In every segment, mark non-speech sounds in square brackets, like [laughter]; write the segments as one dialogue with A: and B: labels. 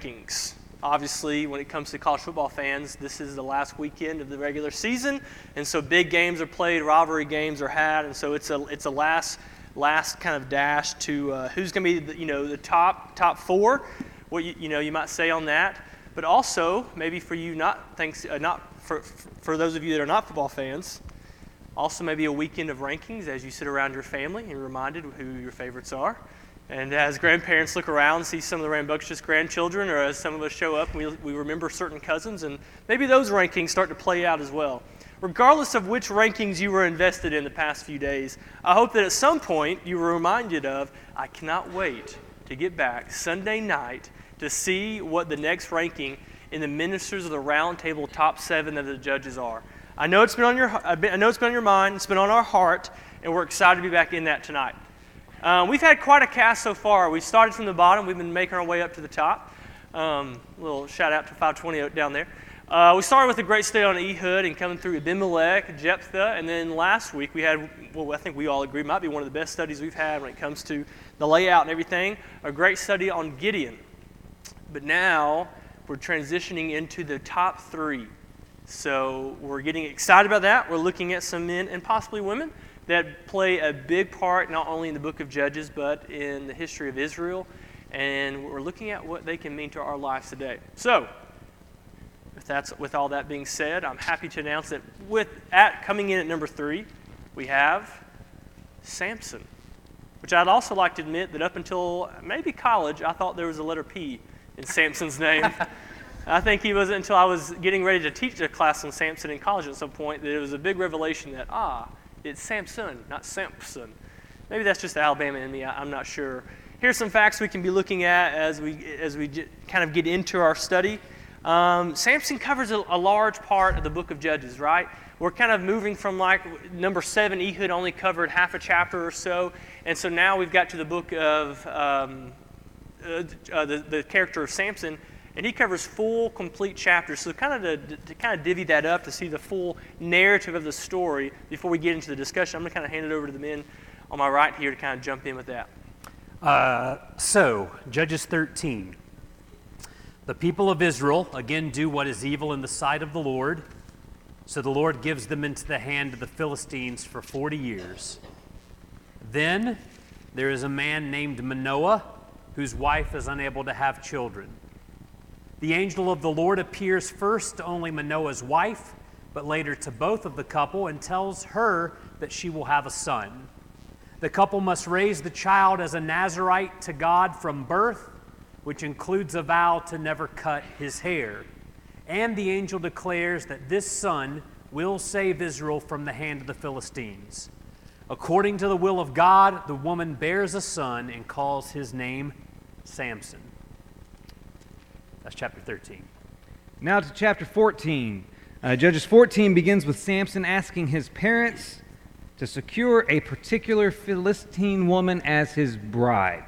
A: rankings. Obviously, when it comes to college football fans, this is the last weekend of the regular season, and so big games are played, rivalry games are had, and so it's a it's a last last kind of dash to uh, who's going to be the, you know the top top four. What you, you know you might say on that, but also maybe for you not thanks uh, not for for those of you that are not football fans, also maybe a weekend of rankings as you sit around your family and reminded who your favorites are. And as grandparents look around, see some of the rambunctious grandchildren, or as some of us show up, we, we remember certain cousins, and maybe those rankings start to play out as well. Regardless of which rankings you were invested in the past few days, I hope that at some point you were reminded of, I cannot wait to get back Sunday night to see what the next ranking in the ministers of the round table top seven of the judges are. I know it's been on your, I know it's been on your mind, it's been on our heart, and we're excited to be back in that tonight. Um, we've had quite a cast so far. We started from the bottom. We've been making our way up to the top. Um, little shout out to 520 down there. Uh, we started with a great study on Ehud and coming through Abimelech, Jephthah, and then last week we had, well, I think we all agree, might be one of the best studies we've had when it comes to the layout and everything, a great study on Gideon. But now we're transitioning into the top three. So we're getting excited about that. We're looking at some men and possibly women that play a big part not only in the book of Judges, but in the history of Israel. And we're looking at what they can mean to our lives today. So, if that's, with all that being said, I'm happy to announce that with at coming in at number three, we have Samson, which I'd also like to admit that up until maybe college, I thought there was a letter P in Samson's name. [laughs] I think he was until I was getting ready to teach a class on Samson in college at some point that it was a big revelation that, ah, it's Samson, not Sampson. Maybe that's just Alabama in me. I'm not sure. Here's some facts we can be looking at as we, as we kind of get into our study. Um, Samson covers a, a, large part of the book of Judges, right? We're kind of moving from like number seven, Ehud only covered half a chapter or so. And so now we've got to the book of um, uh, uh, the, the character of Samson and he covers full, complete chapters. So, kind of to, to, kind of divvy that up to see the full narrative of the story before we get into the discussion, I'm going to kind of hand it over to the men on my right here to kind of jump in with that.
B: Uh, so, Judges 13. The people of Israel again do what is evil in the sight of the Lord. So the Lord gives them into the hand of the Philistines for 40 years. Then there is a man named Manoah whose wife is unable to have children. The angel of the Lord appears first to only Manoah's wife, but later to both of the couple and tells her that she will have a son. The couple must raise the child as a Nazarite to God from birth, which includes a vow to never cut his hair. And the angel declares that this son will save Israel from the hand of the Philistines. According to the will of God, the woman bears a son and calls his name Samson. That's chapter 13.
C: Now to chapter 14. Uh, Judges 14 begins with Samson asking his parents to secure a particular Philistine woman as his bride.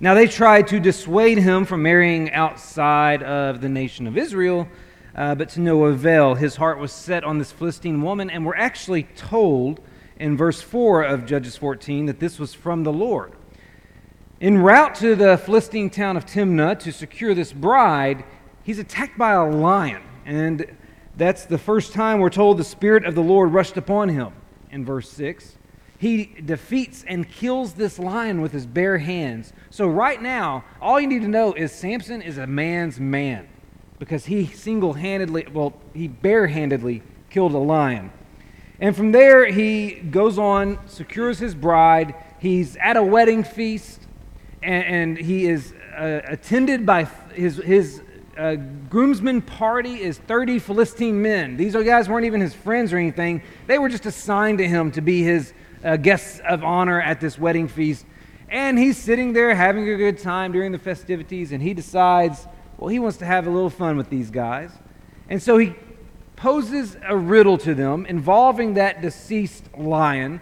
C: Now, they tried to dissuade him from marrying outside of the nation of Israel, uh, but to no avail. His heart was set on this Philistine woman, and we're actually told in verse 4 of Judges 14 that this was from the Lord. En route to the Philistine town of Timnah to secure this bride, he's attacked by a lion. And that's the first time we're told the Spirit of the Lord rushed upon him in verse 6. He defeats and kills this lion with his bare hands. So, right now, all you need to know is Samson is a man's man because he single handedly, well, he barehandedly killed a lion. And from there, he goes on, secures his bride. He's at a wedding feast and, and he is uh, attended by his, his uh, groomsmen party is 30 Philistine men. These are guys weren't even his friends or anything. They were just assigned to him to be his uh, guests of honor at this wedding feast. And he's sitting there having a good time during the festivities, and he decides, well, he wants to have a little fun with these guys. And so he poses a riddle to them involving that deceased lion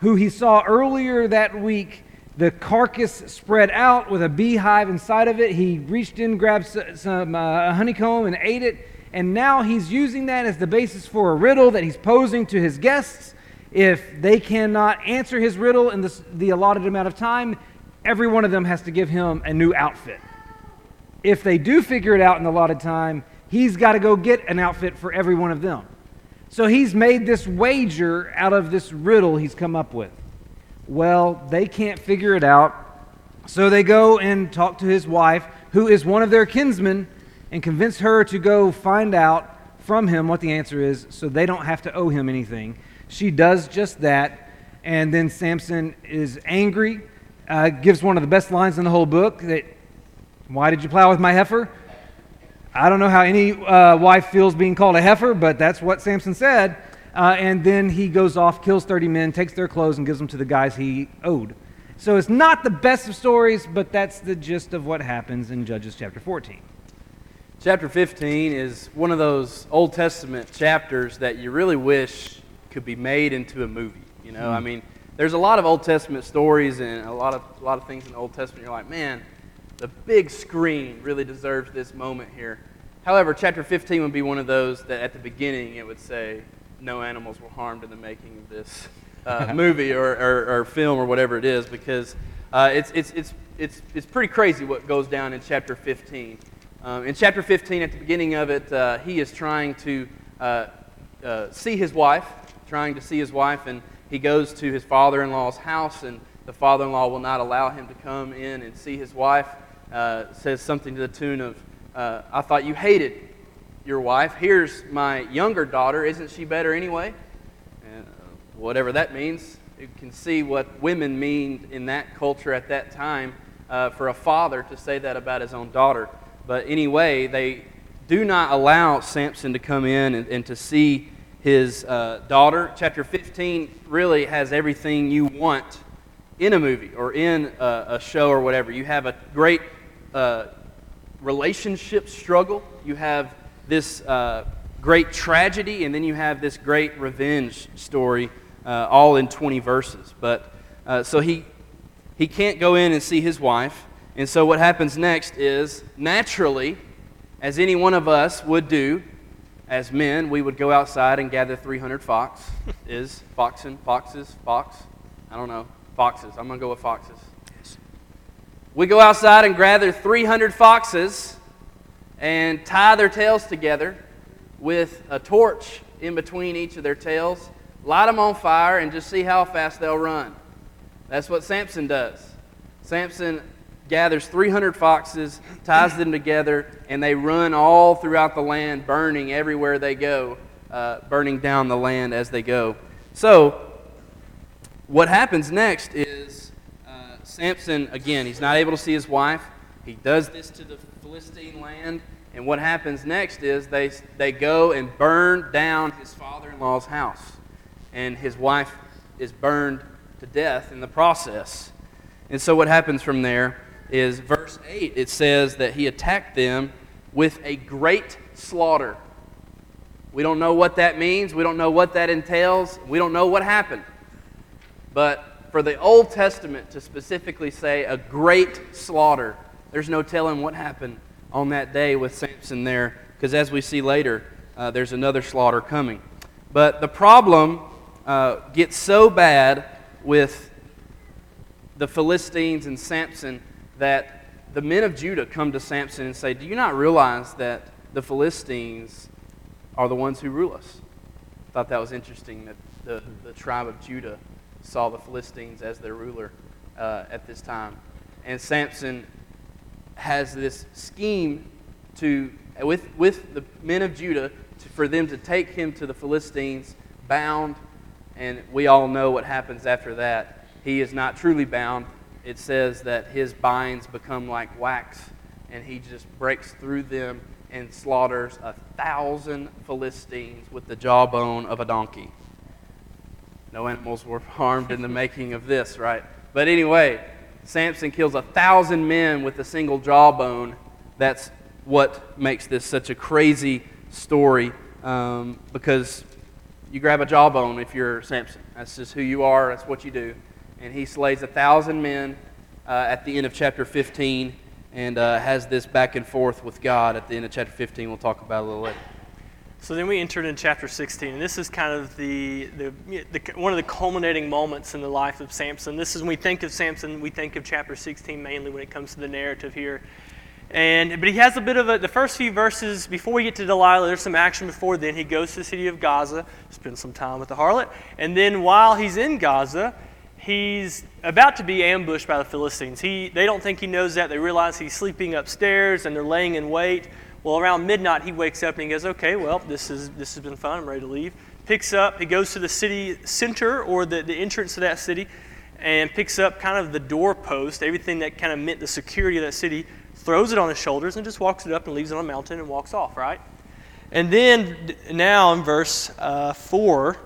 C: who he saw earlier that week the carcass spread out with a beehive inside of it. He reached in, grabbed some uh, honeycomb, and ate it. And now he's using that as the basis for a riddle that he's posing to his guests. If they cannot answer his riddle in this, the allotted amount of time, every one of them has to give him a new outfit. if they do figure it out in the allotted time, he's got to go get an outfit for every one of them. So he's made this wager out of this riddle he's come up with. Well, they can't figure it out. So they go and talk to his wife, who is one of their kinsmen, and convince her to go find out from him what the answer is so they don't have to owe him anything. She does just that, and then Samson is angry, uh, gives one of the best lines in the whole book that, Why did you plow with my heifer? I don't know how any uh, wife feels being called a heifer, but that's what Samson said. Uh, and then he goes off, kills 30 men, takes their clothes, and gives them to the guys he owed. So it's not the best of stories, but that's the gist of what happens in Judges chapter 14.
D: Chapter 15 is one of those Old Testament chapters that you really wish could be made into a movie. You know, I mean, there's a lot of Old Testament stories and a lot of a lot of things in the Old Testament. You're like, man, the big screen really deserves this moment here. However, chapter 15 would be one of those that at the beginning it would say, no animals were harmed in the making of this uh, [laughs] movie or, or, or, film or whatever it is, because uh, it's, it's, it's, it's, it's pretty crazy what goes down in chapter 15. Um, in chapter 15, at the beginning of it, uh, he is trying to uh, uh, see his wife, trying to see his wife, and he goes to his father in law's house, and the father in law will not allow him to come in and see his wife. Uh, says something to the tune of, I thought you hated your wife. Here's my younger daughter. Isn't she better anyway? Uh, whatever that means. You can see what women mean in that culture at that time uh, for a father to say that about his own daughter. But anyway, they do not allow Samson to come in and, and to see his uh, daughter. Chapter 15 really has everything you want in a movie or in a, a show or whatever. You have a great uh, relationship struggle. You have this uh, great tragedy, and then you have this great revenge story, uh, all in 20 verses. But uh, so he he can't go in and see his wife, and so what happens next is naturally, as any one of us would do, as men, we would go outside and gather 300 fox. [laughs] is foxen, foxes, fox? I don't know. Foxes. I'm gonna go with foxes. We go outside and gather 300 foxes and tie their tails together with a torch in between each of their tails, light them on fire, and just see how fast they'll run. That's what Samson does. Samson gathers 300 foxes, ties them together, and they run all throughout the land, burning everywhere they go, uh, burning down the land as they go. So, what happens next is uh, Samson, again, he's not able to see his wife. He does this to the Philistine land. And what happens next is they, they go and burn down his father in law's house. And his wife is burned to death in the process. And so what happens from there is verse 8 it says that he attacked them with a great slaughter. We don't know what that means. We don't know what that entails. We don't know what happened. But for the Old Testament to specifically say a great slaughter, there's no telling what happened on that day with Samson there, because as we see later, uh, there's another slaughter coming. But the problem uh, gets so bad with the Philistines and Samson that the men of Judah come to Samson and say, Do you not realize that the Philistines are the ones who rule us? I thought that was interesting that the, the tribe of Judah saw the Philistines as their ruler uh, at this time. And Samson has this scheme to, with, with the men of Judah to, for them to take him to the Philistines bound. And we all know what happens after that. He is not truly bound. It says that his binds become like wax, and he just breaks through them and slaughters a thousand Philistines with the jawbone of a donkey. No animals were [laughs] harmed in the making of this, right? But anyway, Samson kills a thousand men with a single jawbone. That's what makes this such a crazy story um, because you grab a jawbone if you're Samson. That's just who you are, that's what you do. And he slays a thousand men uh, at the end of chapter 15 and uh, has this back and forth with God at the end of chapter 15. We'll talk about a little later.
A: So then we entered in chapter 16, and this is kind of the, the, the, one of the culminating moments in the life of Samson. This is when we think of Samson, we think of chapter 16 mainly when it comes to the narrative here. And but he has a bit of a the first few verses before we get to Delilah. There's some action before then. He goes to the city of Gaza, spends some time with the harlot, and then while he's in Gaza, he's about to be ambushed by the Philistines. He they don't think he knows that. They realize he's sleeping upstairs and they're laying in wait. Well, around midnight he wakes up and he goes, "Okay, well this is this has been fun. I'm ready to leave." Picks up. He goes to the city center or the, the entrance to that city, and picks up kind of the doorpost, everything that kind of meant the security of that city throws it on his shoulders, and just walks it up and leaves it on a mountain and walks off, right? And then now in verse uh, 4,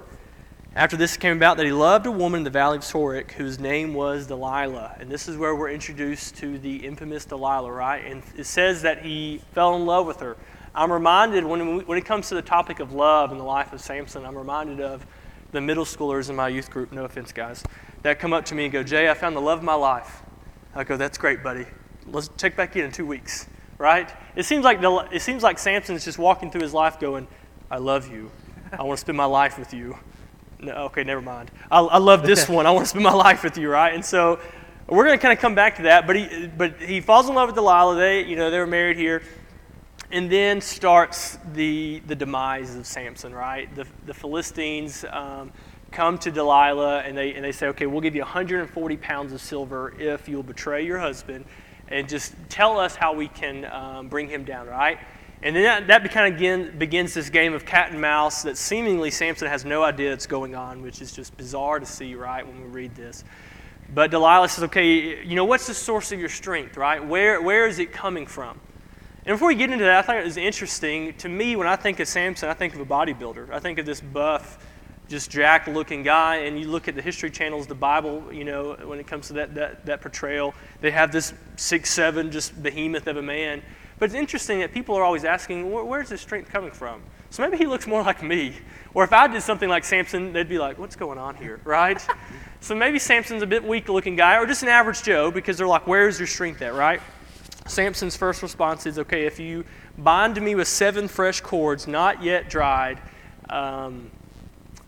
A: after this came about, that he loved a woman in the valley of Sorek whose name was Delilah. And this is where we're introduced to the infamous Delilah, right? And it says that he fell in love with her. I'm reminded when, when it comes to the topic of love in the life of Samson, I'm reminded of the middle schoolers in my youth group, no offense, guys, that come up to me and go, Jay, I found the love of my life. I go, that's great, buddy let's check back in in two weeks, right? It seems like the, it seems like Samson's just walking through his life going, I love you. I want to spend my life with you. No, okay, never mind. I, I love this [laughs] one. I want to spend my life with you, right? And so we're going to kind of come back to that. But he, but he falls in love with Delilah. They, you know, they were married here. And then starts the, the demise of Samson, right? The, the Philistines um, come to Delilah and they, and they say, okay, we'll give you 140 pounds of silver if you'll betray your husband and just tell us how we can um, bring him down, right? And then that, that kind of begin, begins this game of cat and mouse that seemingly Samson has no idea that's going on, which is just bizarre to see, right, when we read this. But Delilah says, okay, you know, what's the source of your strength, right? Where, where is it coming from? And before we get into that, I thought it was interesting. To me, when I think of Samson, I think of a bodybuilder. I think of this buff, just jack looking guy and you look at the history channels the bible you know when it comes to that, that, that portrayal they have this six seven just behemoth of a man but it's interesting that people are always asking where's his strength coming from? So maybe he looks more like me. Or if i did something like samson they'd be like what's going on here? Right? [laughs] So maybe samson's a bit weak looking guy or just an average joe because they're like where's your strength at? Right? Samson's first response is okay if you bind me with seven fresh cords not yet dried um,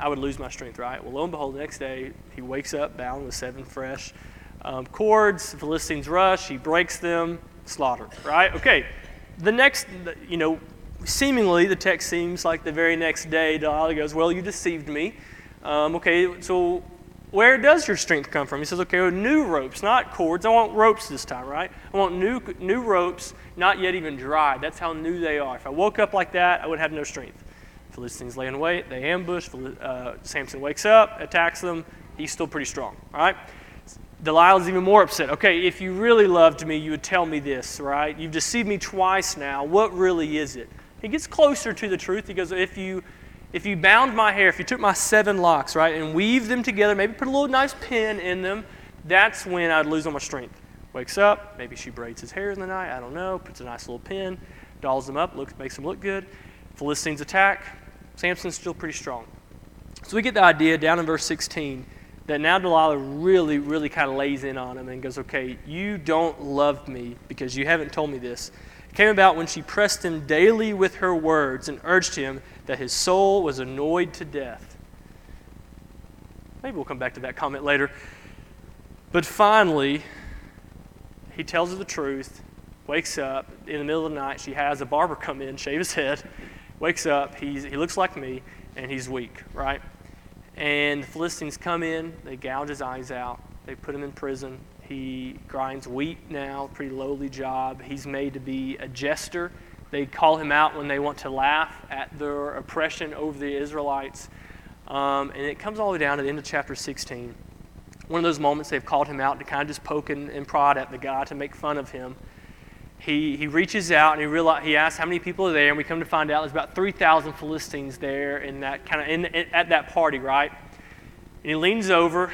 A: I would lose my strength, right? Well, lo and behold, the next day he wakes up bound with seven fresh um, cords. The Philistines rush, he breaks them, slaughtered, right? Okay, the next, you know, seemingly the text seems like the very next day, Delilah goes, Well, you deceived me. Um, okay, so where does your strength come from? He says, Okay, well, new ropes, not cords. I want ropes this time, right? I want new, new ropes, not yet even dried. That's how new they are. If I woke up like that, I would have no strength. Philistines lay in wait. They ambush. Uh, Samson wakes up, attacks them. He's still pretty strong. All right. Delilah's even more upset. Okay, if you really loved me, you would tell me this, right? You've deceived me twice now. What really is it? He gets closer to the truth. He goes, if you if you bound my hair, if you took my seven locks, right, and weave them together, maybe put a little nice pin in them, that's when I'd lose all my strength. Wakes up, maybe she braids his hair in the night, I don't know, puts a nice little pin, dolls them up, looks, makes them look good. Philistines attack, Samson's still pretty strong. So we get the idea down in verse 16 that now Delilah really, really kind of lays in on him and goes, Okay, you don't love me because you haven't told me this. It came about when she pressed him daily with her words and urged him that his soul was annoyed to death. Maybe we'll come back to that comment later. But finally, he tells her the truth, wakes up in the middle of the night. She has a barber come in, shave his head, wakes up, he's, he looks like me, and he's weak, right? And the Philistines come in, they gouge his eyes out, they put him in prison. He grinds wheat now, pretty lowly job. He's made to be a jester. They call him out when they want to laugh at their oppression over the Israelites. Um, and it comes all the way down to the end of chapter 16. One of those moments they've called him out to kind of just poke and, and prod at the guy to make fun of him he, he reaches out and he, realize, he asks how many people are there, and we come to find out there's about 3,000 Philistines there in that kind of in, in, at that party, right? And he leans over,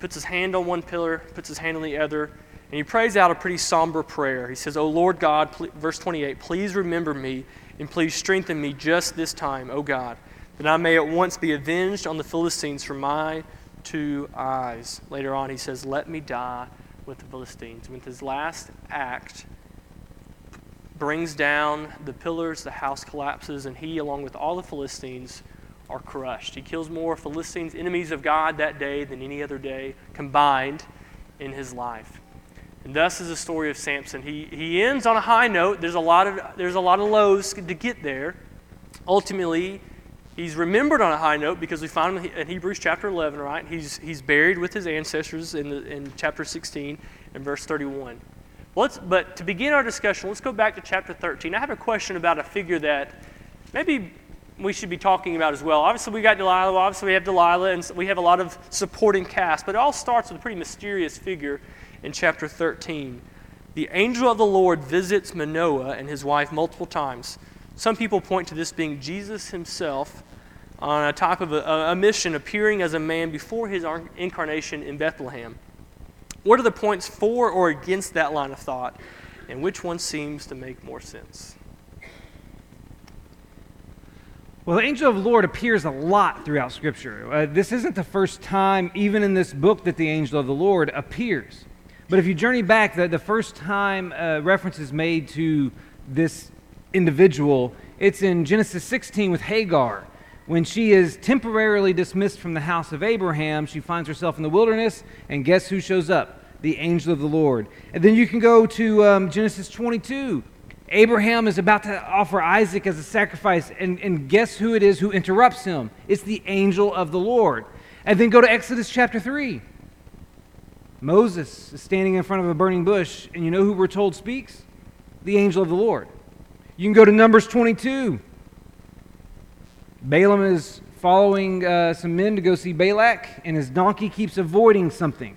A: puts his hand on one pillar, puts his hand on the other, and he prays out a pretty somber prayer. He says, "Oh Lord God, please, verse 28, please remember me and please strengthen me just this time, O God, that I may at once be avenged on the Philistines for my two eyes." Later on, he says, "Let me die with the Philistines." With his last act brings down the pillars, the house collapses, and he, along with all the Philistines, are crushed. He kills more Philistines, enemies of God, that day than any other day combined in his life. And thus is the story of Samson. He, he ends on a high note. There's a lot of there's a lot of lows to get there. Ultimately, he's remembered on a high note because we find him in Hebrews chapter 11, right? He's, he's buried with his ancestors in, the, in chapter 16 and verse 31. Let's, but to begin our discussion, let's go back to chapter 13. I have a question about a figure that maybe we should be talking about as well. Obviously, we got Delilah. Obviously, we have Delilah, and we have a lot of supporting cast. But it all starts with a pretty mysterious figure in chapter 13. The angel of the Lord visits Manoah and his wife multiple times. Some people point to this being Jesus himself on a type of a, a mission appearing as a man before his incarnation in Bethlehem. What are the points for or against that line of thought, and which one seems to make more sense?
C: Well, the angel of the Lord appears a lot throughout Scripture. Uh, this isn't the first time, even in this book, that the angel of the Lord appears. But if you journey back, the, the first time uh, reference is made to this individual, it's in Genesis 16 with Hagar. When she is temporarily dismissed from the house of Abraham, she finds herself in the wilderness, and guess who shows up? The angel of the Lord. And then you can go to um, Genesis 22. Abraham is about to offer Isaac as a sacrifice, and, and guess who it is who interrupts him? It's the angel of the Lord. And then go to Exodus chapter 3. Moses is standing in front of a burning bush, and you know who we're told speaks? The angel of the Lord. You can go to Numbers 22. Balaam is following uh, some men to go see Balak, and his donkey keeps avoiding something.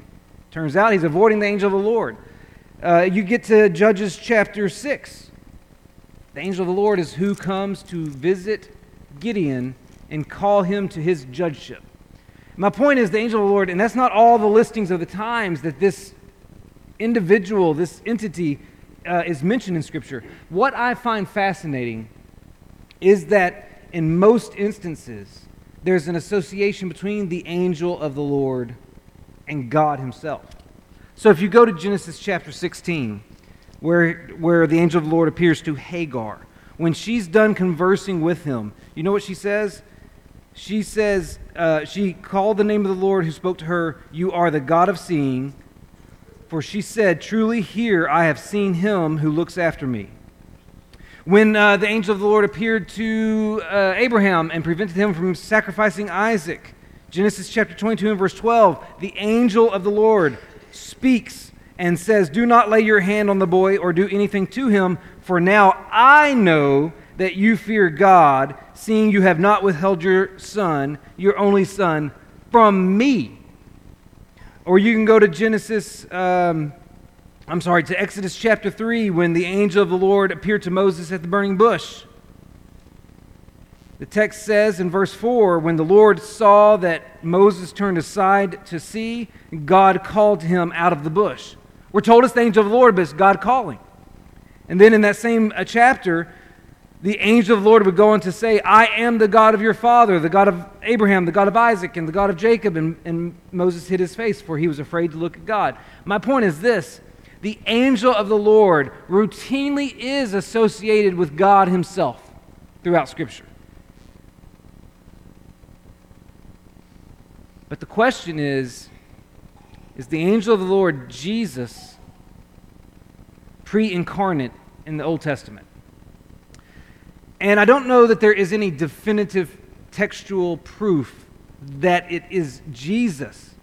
C: Turns out he's avoiding the angel of the Lord. Uh, you get to Judges chapter 6. The angel of the Lord is who comes to visit Gideon and call him to his judgeship. My point is the angel of the Lord, and that's not all the listings of the times that this individual, this entity, uh, is mentioned in Scripture. What I find fascinating is that in most instances, there's an association between the angel of the Lord and God Himself. So if you go to Genesis chapter 16, where, where the angel of the Lord appears to Hagar, when she's done conversing with him, you know what she says? She says, uh, she called the name of the Lord who spoke to her, You are the God of seeing. For she said, Truly here I have seen him who looks after me. When uh, the angel of the Lord appeared to uh, Abraham and prevented him from sacrificing Isaac, Genesis chapter 22 and verse 12, the angel of the Lord speaks and says, Do not lay your hand on the boy or do anything to him, for now I know that you fear God, seeing you have not withheld your son, your only son, from me. Or you can go to Genesis, um, I'm sorry, to Exodus chapter 3 when the angel of the Lord appeared to Moses at the burning bush. The text says in verse 4 when the Lord saw that Moses turned aside to see, God called him out of the bush. We're told it's the angel of the Lord, but it's God calling. And then in that same uh, chapter, the angel of the Lord would go on to say, I am the God of your father, the God of Abraham, the God of Isaac, and the God of Jacob. And, and Moses hid his face, for he was afraid to look at God. My point is this the angel of the Lord routinely is associated with God himself throughout Scripture. But the question is is the angel of the Lord Jesus pre incarnate in the Old Testament? And I don't know that there is any definitive textual proof that it is Jesus.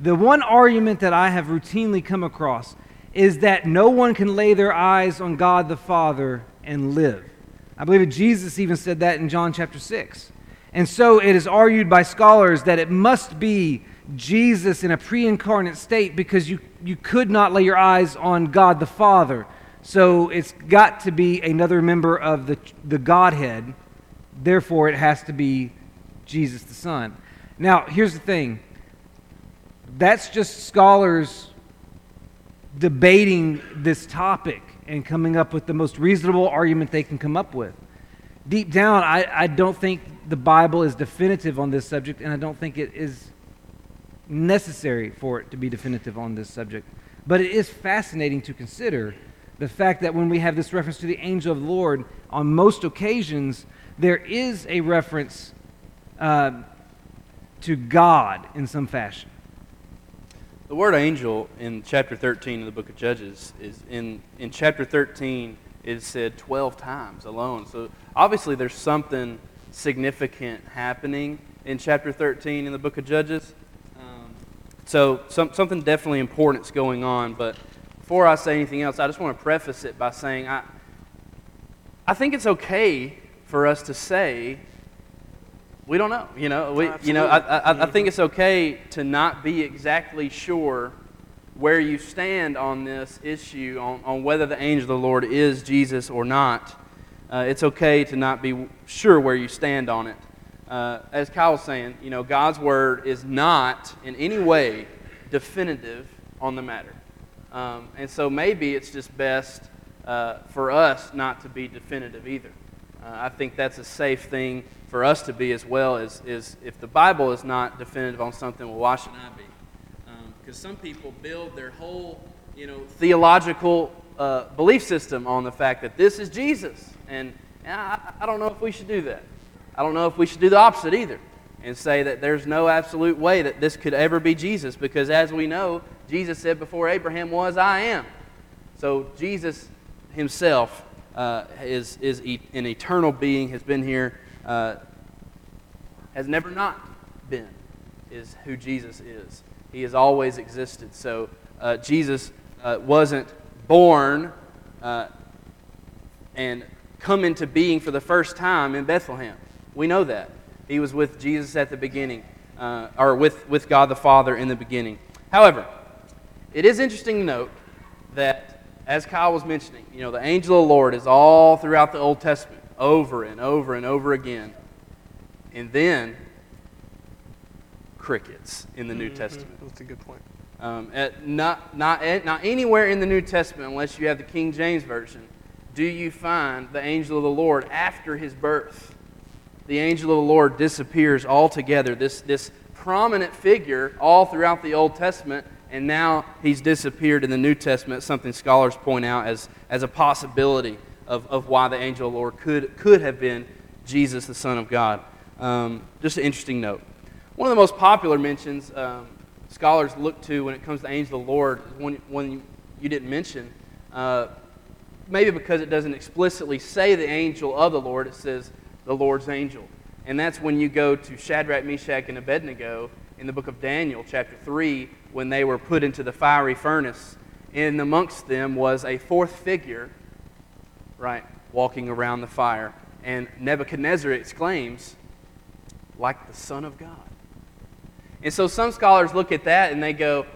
C: The one argument that I have routinely come across is that no one can lay their eyes on God the Father and live. I believe Jesus even said that in John chapter 6. And so it is argued by scholars that it must be Jesus in a pre incarnate state because you, you could not lay your eyes on God the Father. So it's got to be another member of the, the Godhead. Therefore, it has to be Jesus the Son. Now, here's the thing that's just scholars debating this topic and coming up with the most reasonable argument they can come up with. Deep down, I, I don't think the Bible is definitive on this subject, and I don't think it is necessary for it to be definitive on this subject. But it is fascinating to consider the fact that when we have this reference to the angel of the Lord, on most occasions, there is a reference uh, to God in some fashion.
D: The word angel in chapter 13 of the book of Judges is in, in chapter 13 is said 12 times alone. So obviously there's something significant happening in chapter 13 in the book of Judges. Um, so some, something definitely important is going on. But before I say anything else, I just want to preface it by saying I, I think it's okay for us to say we don't know. You know, we, you know, I, I, I think it's okay to not be exactly sure where you stand on this issue, on, on whether the angel of the Lord is Jesus or not. Uh, it's okay to not be sure where you stand on it. Uh, as Kyle was saying, you know, God's word is not in any way definitive on the matter. Um, and so maybe it's just best uh, for us not to be definitive either. Uh, I think that's a safe thing for us to be as well is, is if the Bible is not definitive on something, well, why should I be? Because um, some people build their whole, you know, theological uh, belief system on the fact that this is Jesus. And, and I, I don't know if we should do that. I don't know if we should do the opposite either and say that there's no absolute way that this could ever be Jesus because as we know, Jesus said before Abraham was, I am. So Jesus himself uh, is, is an eternal being, has been here uh, has never not been, is who Jesus is. He has always existed. So uh, Jesus uh, wasn't born uh, and come into being for the first time in Bethlehem. We know that. He was with Jesus at the beginning, uh, or with, with God the Father in the beginning. However, it is interesting to note that, as Kyle was mentioning, you know, the angel of the Lord is all throughout the Old Testament over and over and over again. And then crickets in the New mm-hmm. Testament.
A: That's a good point.
D: Um, at not, not, at, not anywhere in the New Testament, unless you have the King James Version, do you find the angel of the Lord after his birth. The angel of the Lord disappears altogether. This, this prominent figure all throughout the Old Testament, and now he's disappeared in the New Testament, something scholars point out as, as a possibility of, of why the angel of the Lord could, could have been Jesus, the Son of God. Um, just an interesting note. One of the most popular mentions um, scholars look to when it comes to angel of the Lord is one, one you, you didn't mention. Uh, maybe because it doesn't explicitly say the angel of the Lord, it says the Lord's angel. And that's when you go to Shadrach, Meshach, and Abednego in the book of Daniel, chapter 3, when they were put into the fiery furnace. And amongst them was a fourth figure right, walking around the fire. And Nebuchadnezzar exclaims, like the Son of God. And so some scholars look at that and they go,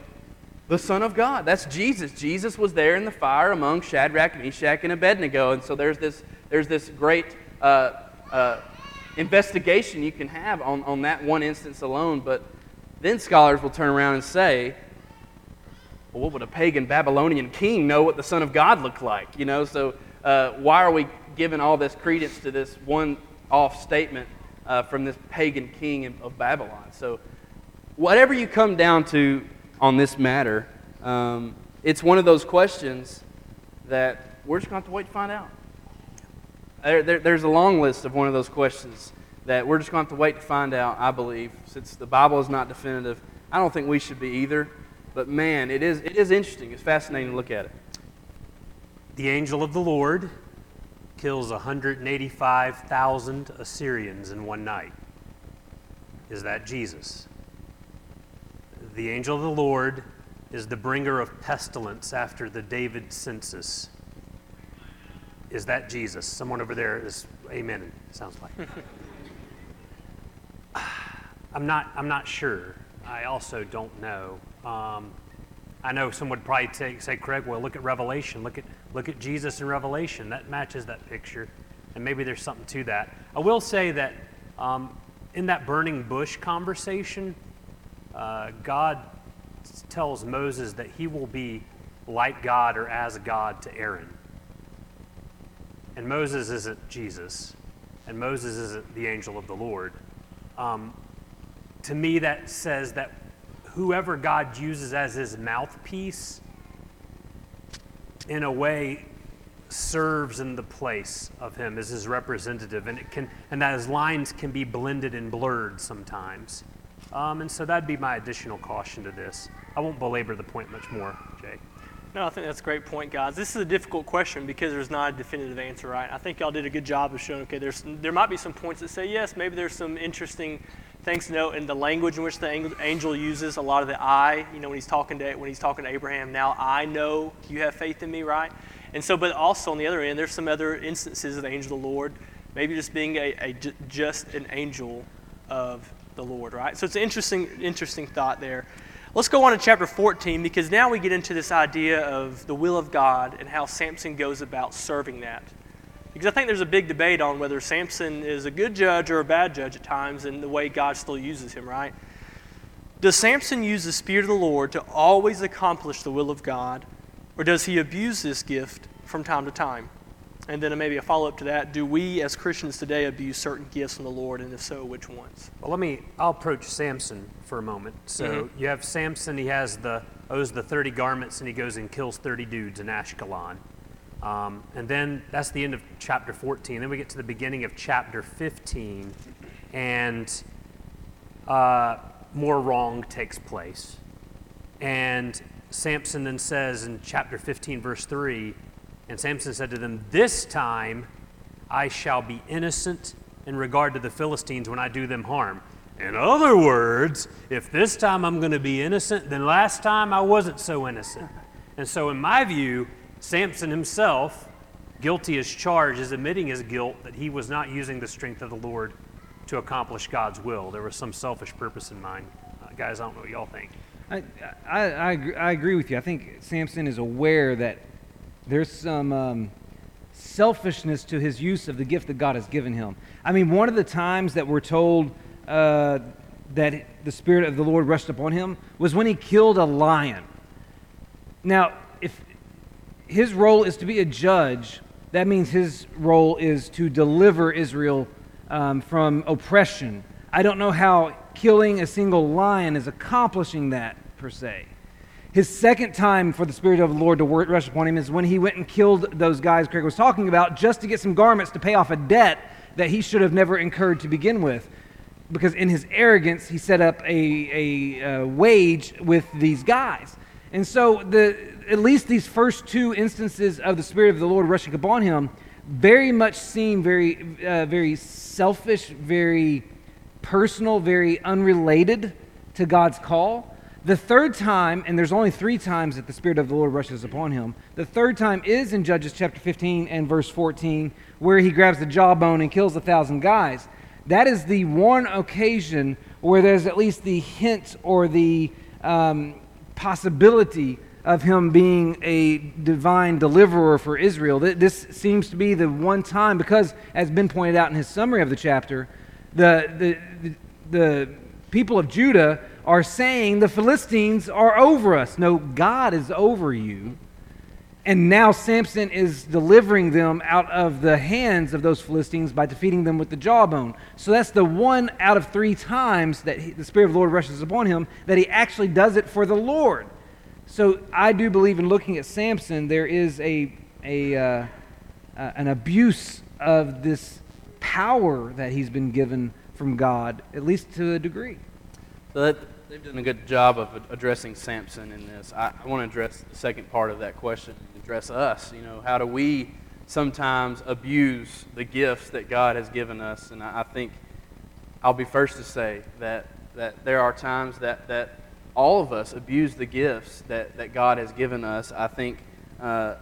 D: the Son of God. That's Jesus. Jesus was there in the fire among Shadrach, Meshach, and Abednego. And so there's this, there's this great uh, uh, investigation you can have on, on that one instance alone. But then scholars will turn around and say, well, what would a pagan Babylonian king know what the Son of God looked like? You know, so uh, why are we giving all this credence to this one off statement uh, from this pagan king of Babylon? So, whatever you come down to on this matter, um, it's one of those questions that we're just going to have to wait to find out. There, there, there's a long list of one of those questions that we're just going to have to wait to find out, I believe. Since the Bible is not definitive, I don't think we should be either. But man, it is, it is interesting. It's fascinating to look at it.
B: The angel of the Lord kills 185,000 Assyrians in one night. Is that Jesus? The angel of the Lord is the bringer of pestilence after the David census. Is that Jesus? Someone over there is amen, it sounds like. [sighs] I'm not, I'm not sure. I also don't know. Um, I know someone would probably take, say, Craig, well, look at Revelation. Look at, look at Jesus in Revelation. That matches that picture. And maybe there's something to that. I will say that um, in that burning bush conversation, uh, God tells Moses that he will be like God or as God to Aaron. And Moses isn't Jesus, and Moses isn't the angel of the Lord. Um, to me, that says that whoever God uses as his mouthpiece, in a way, serves in the place of him as his representative, and it can, and that his lines can be blended and blurred sometimes. Um, and so that'd be my additional caution to this. I won't belabor the point much more, Jay.
A: No, I think that's a great point, guys. This is a difficult question because there's not a definitive answer, right? I think y'all did a good job of showing, okay, there's, there might be some points that say yes, maybe there's some interesting things to note in the language in which the angel uses a lot of the I, you know, when he's talking to, when he's talking to Abraham, now I know you have faith in me, right? And so, but also on the other end, there's some other instances of the angel of the Lord, maybe just being a, a just an angel of the Lord, right? So it's an interesting, interesting thought there. Let's go on to chapter 14 because now we get into this idea of the will of God and how Samson goes about serving that. Because I think there's a big debate on whether Samson is a good judge or a bad judge at times and the way God still uses him, right? Does Samson use the Spirit of the Lord to always accomplish the will of God, or does he abuse this gift from time to time? And then maybe a follow up to that do we as Christians today abuse certain gifts from the Lord, and if so, which ones?
B: Well, let me, I'll approach Samson for a moment. So mm-hmm. you have Samson, he has the, owes the 30 garments, and he goes and kills 30 dudes in Ashkelon. Um, and then that's the end of chapter 14. Then we get to the beginning of chapter 15, and uh, more wrong takes place. And Samson then says in chapter 15, verse 3, and Samson said to them, This time I shall be innocent in regard to the Philistines when I do them harm. In other words, if this time I'm going to be innocent, then last time I wasn't so innocent. And so, in my view, Samson himself, guilty as charged, is admitting his guilt that he was not using the strength of the Lord to accomplish God's will. There was some selfish purpose in mind. Uh, guys, I don't know what y'all think.
C: I, I, I, I agree with you. I think Samson is aware that there's some um, selfishness to his use of the gift that God has given him. I mean, one of the times that we're told uh, that the Spirit of the Lord rested upon him was when he killed a lion. Now, his role is to be a judge, that means his role is to deliver Israel um, from oppression. I don't know how killing a single lion is accomplishing that per se. His second time for the Spirit of the Lord to rush upon him is when he went and killed those guys Craig was talking about just to get some garments to pay off a debt that he should have never incurred to begin with. Because in his arrogance, he set up a, a, a wage with these guys. And so, the, at least these first two instances of the Spirit of the Lord rushing upon him very much seem very, uh, very selfish, very personal, very unrelated to God's call. The third time, and there's only three times that the Spirit of the Lord rushes upon him, the third time is in Judges chapter 15 and verse 14, where he grabs the jawbone and kills a thousand guys. That is the one occasion where there's at least the hint or the um, possibility of him being a divine deliverer for Israel. This seems to be the one time, because, as been pointed out in his summary of the chapter, the, the, the people of Judah are saying the Philistines are over us. No, God is over you. And now Samson is delivering them out of the hands of those Philistines by defeating them with the jawbone. So that's the one out of three times that he, the Spirit of the Lord rushes upon him that he actually does it for the Lord. So I do believe in looking at Samson, there is a, a, uh, uh, an abuse of this power that he's been given from God, at least to a degree.
D: So that, they've done a good job of addressing Samson in this. I, I want to address the second part of that question, address us. You know, how do we sometimes abuse the gifts that God has given us? And I, think I'll be first to say that, that there are times that, that all of us abuse the gifts that, that God has given us. I think uh,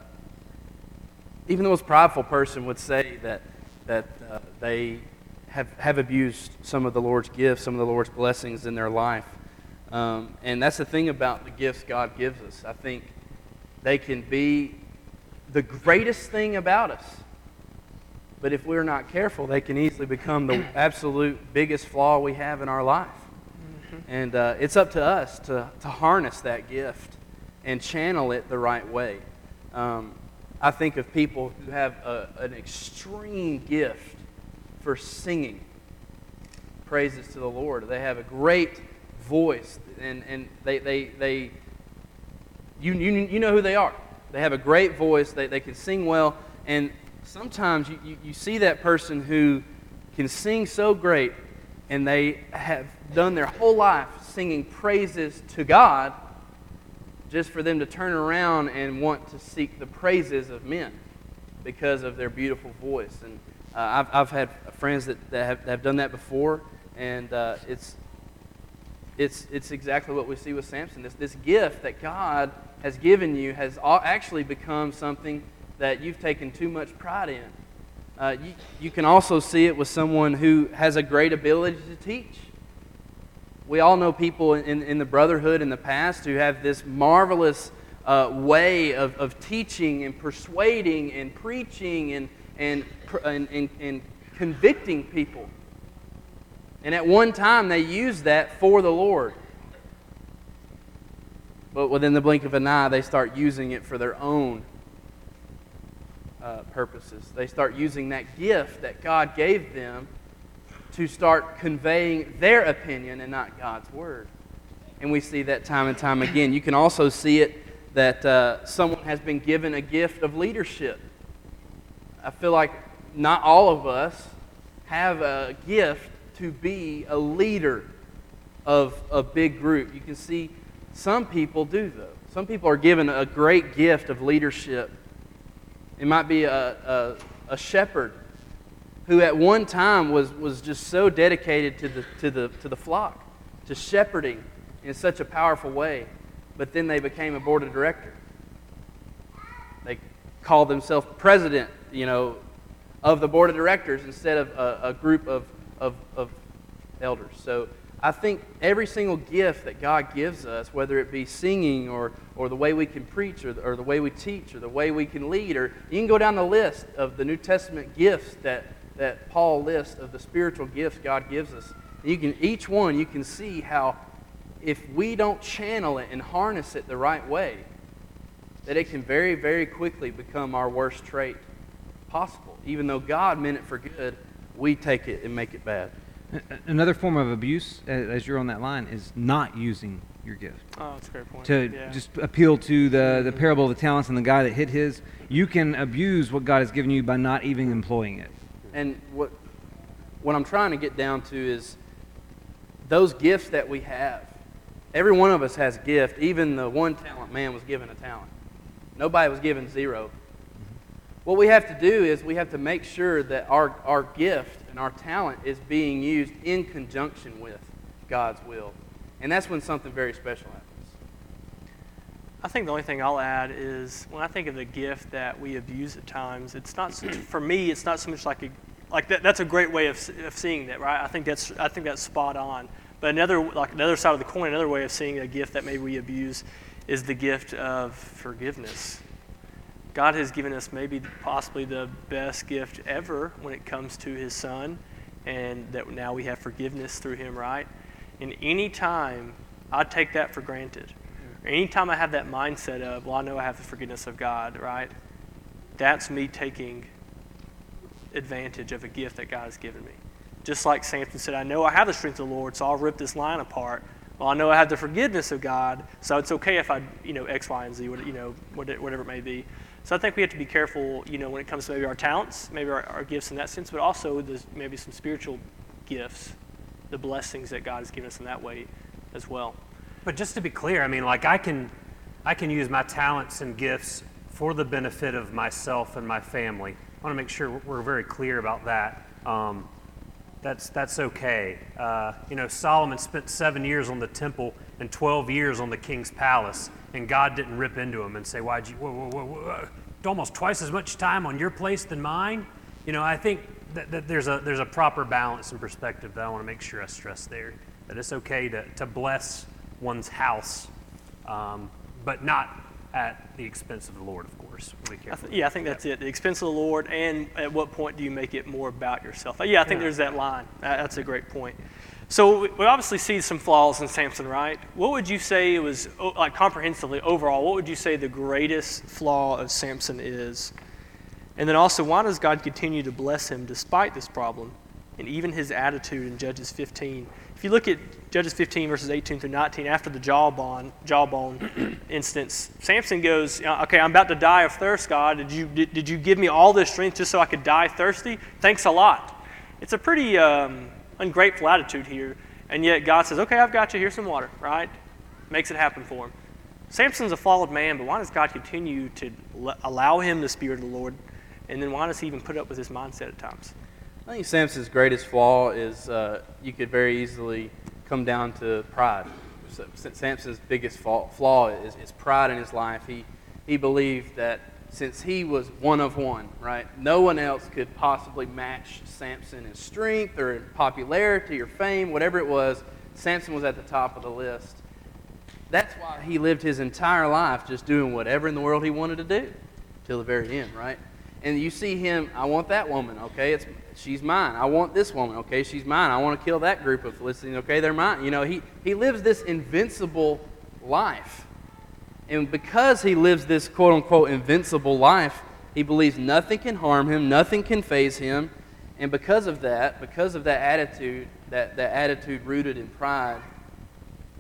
D: even the most prideful person would say that, that uh, they have, have abused some of the Lord's gifts, some of the Lord's blessings in their life. Um, and that's the thing about the gifts God gives us. I think they can be the greatest thing about us. But if we're not careful, they can easily become the [clears throat] absolute biggest flaw we have in our life. Mm-hmm. And uh, it's up to us to, to harness that gift and channel it the right way. Um, I think of people who have a, an extreme gift for singing praises to the Lord. They have a great voice, and, and they, they, they you, you, you know who they are. They have a great voice, they, they can sing well, and sometimes you, you, you see that person who can sing so great, and they have done their whole life singing praises to God just for them to turn around and want to seek the praises of men because of their beautiful voice. And uh, I've, I've had friends that, that, have, that have done that before, and uh, it's, it's, it's exactly what we see with Samson. This, this gift that God has given you has actually become something that you've taken too much pride in. Uh, you, you can also see it with someone who has a great ability to teach. We all know people in, in the brotherhood in the past who have this marvelous uh, way of, of teaching and persuading and preaching and, and, and, and, and convicting people. And at one time, they used that for the Lord. But within the blink of an eye, they start using it for their own uh, purposes. They start using that gift that God gave them to start conveying their opinion and not God's word. And we see that time and time again. You can also see it that uh, someone has been given a gift of leadership. I feel like not all of us have a gift to be a leader of a big group. You can see some people do, though. Some people are given a great gift of leadership. It might be a, a, a shepherd who at one time was, was just so dedicated to the, to, the, to the flock, to shepherding in such a powerful way, but then they became a board of director. They called themselves president, you know, of the board of directors instead of a, a group of, of, of elders. So I think every single gift that God gives us, whether it be singing or, or the way we can preach or the, or the way we teach or the way we can lead, or you can go down the list of the New Testament gifts that, that Paul lists of the spiritual gifts God gives us. you can, each one, you can see how if we don't channel it and harness it the right way, that it can very, very quickly become our worst trait possible. Even though God meant it for good, we take it and make it bad.
C: Another form of abuse, as you're on that line, is not using your gift.
A: Oh, that's a great point.
C: To
A: yeah.
C: just appeal to the, the parable of the talents and the guy that hit his, you can abuse what God has given you by not even employing it.
D: And what, what I'm trying to get down to is those gifts that we have. Every one of us has a gift. Even the one talent man was given a talent. Nobody was given zero. What we have to do is we have to make sure that our, our gift and our talent is being used in conjunction with God's will. And that's when something very special happens.
A: I think the only thing I'll add is when I think of the gift that we abuse at times, it's not [clears throat] for me. It's not so much like a like that. That's a great way of, of seeing that, right? I think that's I think that's spot on. But another like another side of the coin, another way of seeing a gift that maybe we abuse is the gift of forgiveness. God has given us maybe possibly the best gift ever when it comes to His Son, and that now we have forgiveness through Him, right? And any time I take that for granted, anytime I have that mindset of, well, I know I have the forgiveness of God, right? That's me taking advantage of a gift that God has given me. Just like Samson said, I know I have the strength of the Lord, so I'll rip this line apart. Well, I know I have the forgiveness of God, so it's okay if I, you know, X, Y, and Z, you know, whatever it may be. So I think we have to be careful, you know, when it comes to maybe our talents, maybe our, our gifts in that sense, but also the, maybe some spiritual gifts, the blessings that God has given us in that way as well.
B: But just to be clear, I mean, like I can, I can use my talents and gifts for the benefit of myself and my family. I want to make sure we're very clear about that. Um, that's that's okay. Uh, you know, Solomon spent seven years on the temple and 12 years on the king's palace and God didn't rip into him and say, "Why'd you? Whoa, whoa, whoa, whoa, almost twice as much time on your place than mine." You know, I think that, that there's a there's a proper balance and perspective that I want to make sure I stress there. That it's okay to to bless one's house, um, but not at the expense of the Lord, of course.
A: I th- yeah, I think that's it. The expense of the Lord, and at what point do you make it more about yourself? Yeah, I think yeah. there's that line. That's a great point. So we obviously see some flaws in Samson, right? What would you say it was, like comprehensively, overall, what would you say the greatest flaw of Samson is? And then also, why does God continue to bless him despite this problem and even his attitude in Judges 15? If you look at Judges 15, verses 18 through 19, after the jawbone, jawbone [clears throat] instance, Samson goes, Okay, I'm about to die of thirst, God. Did you, did, did you give me all this strength just so I could die thirsty? Thanks a lot. It's a pretty. Um, ungrateful attitude here. And yet God says, okay, I've got you. Here's some water, right? Makes it happen for him. Samson's a fallen man, but why does God continue to allow him the Spirit of the Lord? And then why does he even put up with this mindset at times?
D: I think Samson's greatest flaw is uh, you could very easily come down to pride. So, Samson's biggest flaw is, is pride in his life. He, he believed that since he was one of one, right, no one else could possibly match Samson in strength or in popularity or fame, whatever it was. Samson was at the top of the list. That's why he lived his entire life just doing whatever in the world he wanted to do till the very end, right? And you see him, I want that woman, okay? It's she's mine. I want this woman, okay? She's mine. I want to kill that group of Philistines, okay? They're mine. You know, he, he lives this invincible life. And because he lives this quote unquote invincible life, he believes nothing can harm him, nothing can phase him. And because of that, because of that attitude, that, that attitude rooted in pride,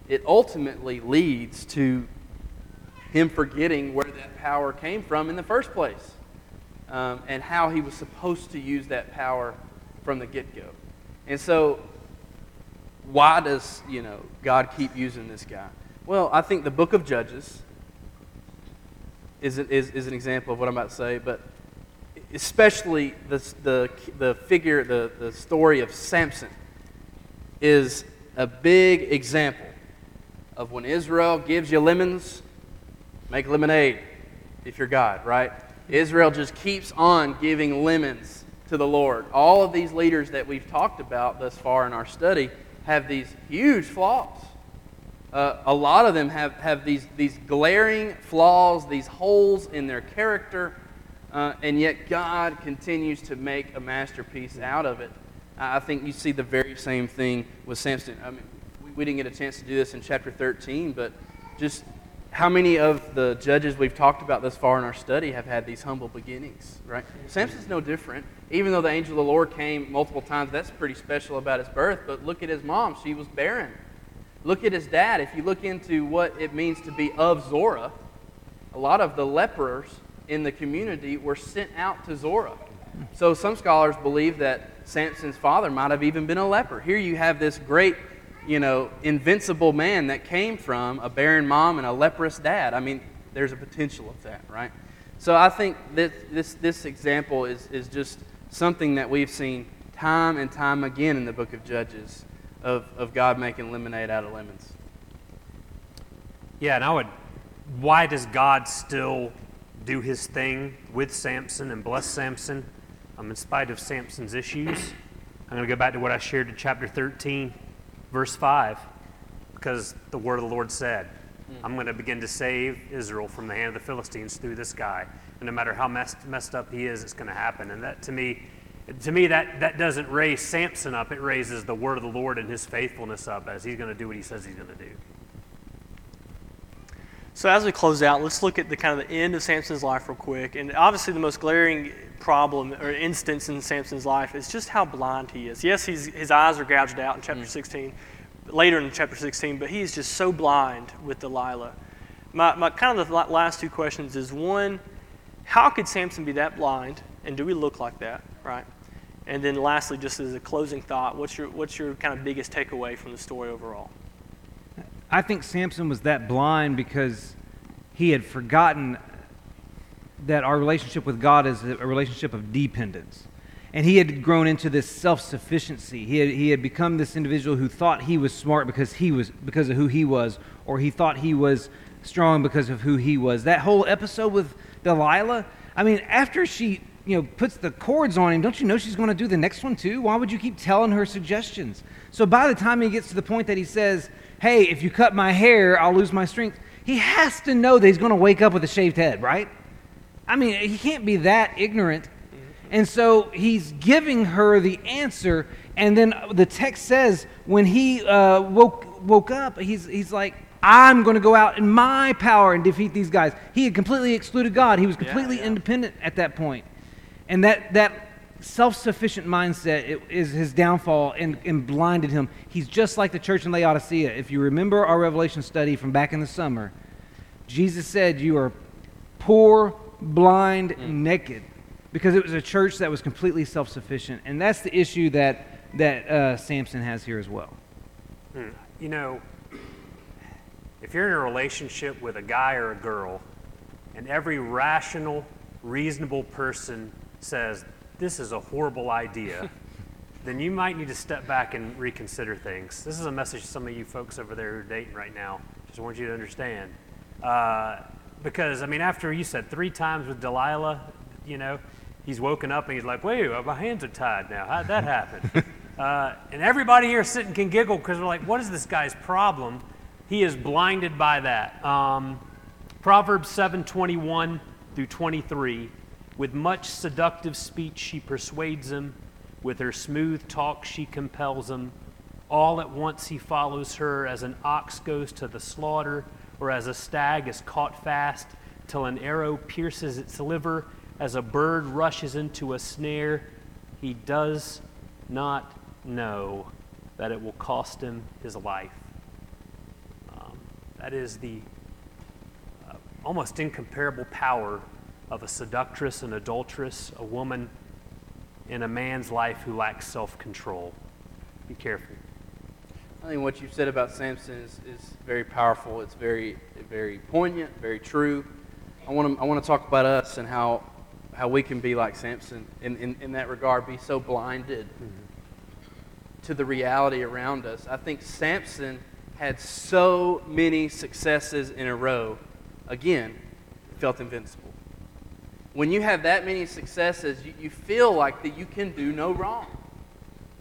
D: it ultimately leads to him forgetting where that power came from in the first place um, and how he was supposed to use that power from the get go. And so, why does you know God keep using this guy? Well, I think the book of Judges is, is, is an example of what I'm about to say, but especially the, the, the figure, the, the story of Samson is a big example of when Israel gives you lemons, make lemonade if you're God, right? Israel just keeps on giving lemons to the Lord. All of these leaders that we've talked about thus far in our study have these huge flaws. Uh, a lot of them have, have these, these glaring flaws, these holes in their character, uh, and yet God continues to make a masterpiece out of it. I think you see the very same thing with Samson. I mean, we, we didn't get a chance to do this in chapter 13, but just how many of the judges we've talked about thus far in our study have had these humble beginnings, right? Samson's no different. Even though the angel of the Lord came multiple times, that's pretty special about his birth. But look at his mom, she was barren. Look at his dad. If you look into what it means to be of Zorah, a lot of the lepers in the community were sent out to Zorah. So some scholars believe that Samson's father might have even been a leper. Here you have this great you know, invincible man that came from a barren mom and a leprous dad. I mean, there's a potential of that, right? So I think that this, this example is, is just something that we've seen time and time again in the book of Judges of, of God making lemonade out of lemons.
B: Yeah, and I would, why does God still do his thing with Samson and bless Samson um, in spite of Samson's issues? I'm going to go back to what I shared in chapter 13 verse 5, because the word of the Lord said, I'm going to begin to save Israel from the hand of the Philistines through this guy. And no matter how messed, messed up he is, it's going to happen. And that to me, to me that, that doesn't raise Samson up. It raises the word of the Lord and his faithfulness up as he's going to do what he says he's going to do.
A: So as we close out, let's look at the kind of the end of Samson's life real quick. And obviously, the most glaring problem or instance in Samson's life is just how blind he is. Yes, his eyes are gouged out in chapter mm. 16, later in chapter 16, but he is just so blind with Delilah. My, my kind of the last two questions is one, how could Samson be that blind, and do we look like that, right? And then lastly, just as a closing thought, what's your what's your kind of biggest takeaway from the story overall?
C: I think Samson was that blind because he had forgotten that our relationship with God is a relationship of dependence. And he had grown into this self sufficiency. He had, he had become this individual who thought he was smart because, he was, because of who he was, or he thought he was strong because of who he was. That whole episode with Delilah, I mean, after she you know, puts the cords on him, don't you know she's going to do the next one too? Why would you keep telling her suggestions? So by the time he gets to the point that he says, hey, if you cut my hair, I'll lose my strength, he has to know that he's going to wake up with a shaved head, right? I mean, he can't be that ignorant. And so he's giving her the answer. And then the text says when he uh, woke, woke up, he's, he's like, I'm going to go out in my power and defeat these guys. He had completely excluded God. He was completely yeah, yeah. independent at that point. And that, that self sufficient mindset is his downfall and, and blinded him. He's just like the church in Laodicea. If you remember our Revelation study from back in the summer, Jesus said, You are poor, blind, mm. naked, because it was a church that was completely self sufficient. And that's the issue that, that uh, Samson has here as well.
B: You know, if you're in a relationship with a guy or a girl, and every rational, reasonable person says, This is a horrible idea, [laughs] then you might need to step back and reconsider things. This is a message to some of you folks over there who are dating right now. Just want you to understand. Uh, because, I mean, after you said three times with Delilah, you know, he's woken up and he's like, Wait, my hands are tied now. How'd that happen? [laughs] uh, and everybody here sitting can giggle because we're like, What is this guy's problem? He is blinded by that. Um, Proverbs 7:21 through 23. With much seductive speech she persuades him, with her smooth talk she compels him. All at once he follows her, as an ox goes to the slaughter, or as a stag is caught fast, till an arrow pierces its liver, as a bird rushes into a snare. He does not know that it will cost him his life. Um, that is the uh, almost incomparable power of a seductress, an adulteress, a woman in a man's life who lacks self control. Be careful.
D: I think what you said about Samson is, is very powerful. It's very, very poignant, very true. I want to, I want to talk about us and how, how we can be like Samson in, in, in that regard, be so blinded to the reality around us. I think Samson had so many successes in a row, again, felt invincible. When you have that many successes, you, you feel like that you can do no wrong.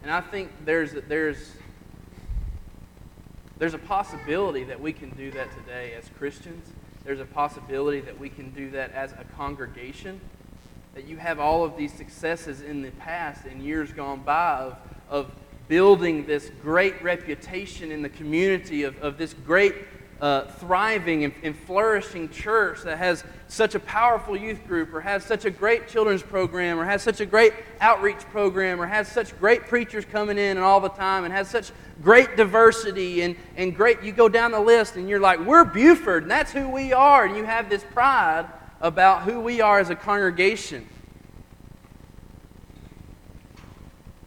D: And I think there's, there's, there's a possibility that we can do that today as Christians. There's a possibility that we can do that as a congregation. That you have all of these successes in the past and years gone by of, of building this great reputation in the community, of, of this great uh, thriving and, and, flourishing church that has such a powerful youth group, or has such a great children's program, or has such a great outreach program, or has such great preachers coming in and all the time, and has such great diversity and, and great. You go down the list and you're like, we're Buford, and that's who we are. And you have this pride about who we are as a congregation.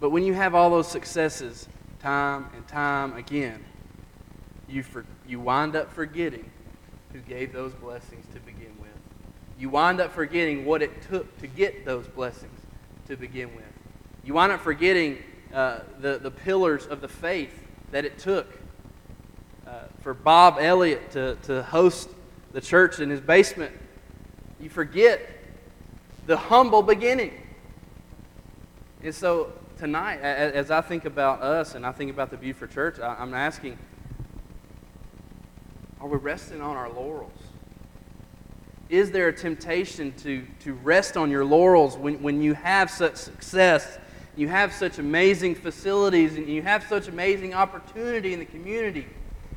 D: But when you have all those successes time and time again, you, for, you wind up forgetting who gave those blessings to begin with. You wind up forgetting what it took to get those blessings to begin with. You wind up forgetting uh, the, the pillars of the faith that it took uh, for Bob Elliott to, to host the church in his basement. You forget the humble beginning. And so tonight, as I think about us and I think about the Buford Church, I'm asking are we resting on our laurels? Is there a temptation to, to rest on your laurels when, when you have such success, you have such amazing facilities, and you have such amazing opportunity in the community?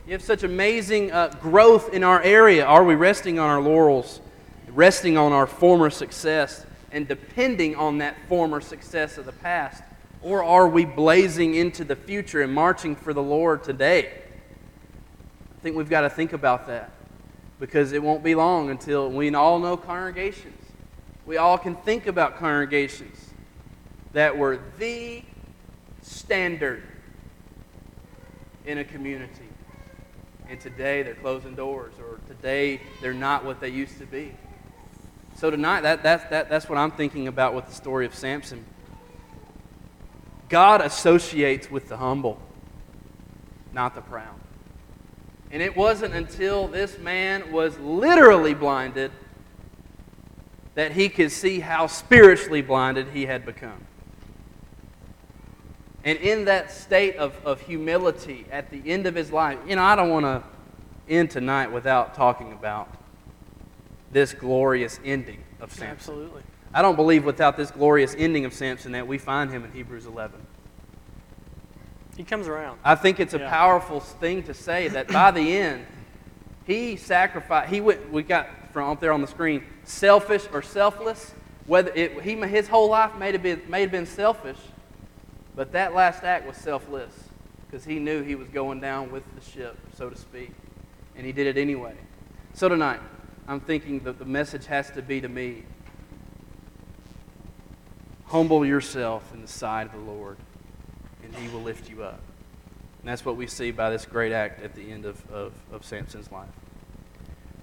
D: You have such amazing uh, growth in our area. Are we resting on our laurels, resting on our former success, and depending on that former success of the past? Or are we blazing into the future and marching for the Lord today? Think we've got to think about that because it won't be long until we all know congregations. We all can think about congregations that were the standard in a community. And today they're closing doors, or today they're not what they used to be. So tonight, that, that, that, that's what I'm thinking about with the story of Samson. God associates with the humble, not the proud. And it wasn't until this man was literally blinded that he could see how spiritually blinded he had become. And in that state of, of humility at the end of his life, you know, I don't want to end tonight without talking about this glorious ending of Samson.
A: Absolutely.
D: I don't believe without this glorious ending of Samson that we find him in Hebrews 11.
A: He comes around.
D: I think it's a
A: Yeah.
D: powerful thing to say that by the [coughs] end, he sacrificed. He went. We got from up there on the screen, selfish or selfless. Whether it, he his whole life may have been may have been selfish, but that last act was selfless because he knew he was going down with the ship, so to speak, and he did it anyway. So tonight, I'm thinking that the message has to be to me: humble yourself in the sight of the Lord he will lift you up. And that's what we see by this great act at the end of, of, of Samson's life.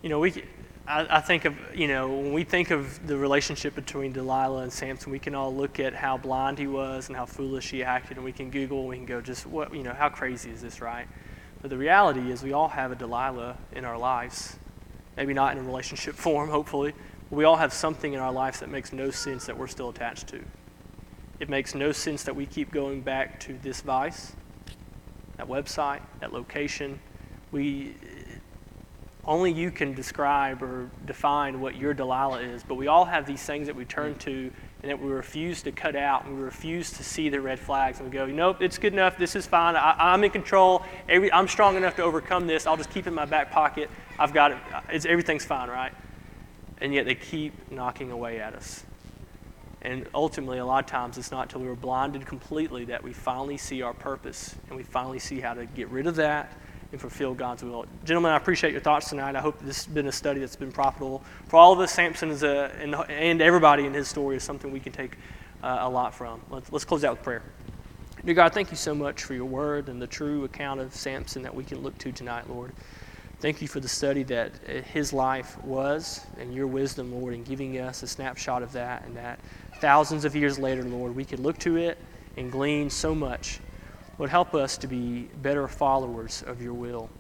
A: You know, we, I, I think of, you know, when we think of the relationship between Delilah and Samson, we can all look at how blind he was and how foolish he acted, and we can Google we can go, just what, you know, how crazy is this, right? But the reality is, we all have a Delilah in our lives. Maybe not in a relationship [laughs] form, hopefully. But we all have something in our lives that makes no sense that we're still attached to. It makes no sense that we keep going back to this vice, that website, that location. We, only you can describe or define what your Delilah is, but we all have these things that we turn to and that we refuse to cut out and we refuse to see the red flags and we go, nope, it's good enough, this is fine, I, am in control, Every, I'm strong enough to overcome this, I'll just keep it in my back pocket, I've got it, it's, everything's fine, right? And yet they keep knocking away at us. And ultimately, a lot of times, it's not until we're blinded completely that we finally see our purpose and we finally see how to get rid of that and fulfill God's will. Gentlemen, I appreciate your thoughts tonight. I hope this has been a study that's been profitable. For all of us, Samson is a, and, and everybody in his story is something we can take uh, a lot from. Let's, let's close out with prayer. Dear God, thank you so much for your word and the true account of Samson that we can look to tonight, Lord. Thank you for the study that uh, his life was and your wisdom, Lord, in giving us a snapshot of that and that thousands of years later, Lord, we could look to it and glean so much Lord, help us to be better followers of your will.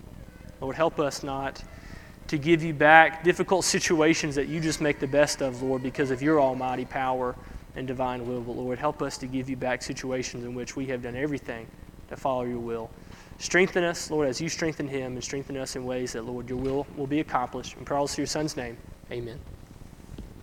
A: Lord, help us not to give you back difficult situations that you just make the best of, Lord, because of your almighty power and divine will. But Lord, help us to give you back situations in which we have done everything to follow your will. Strengthen us, Lord, as you strengthen him, and strengthen us in ways that, Lord, your will will be accomplished. And In Carl's your son's name, amen.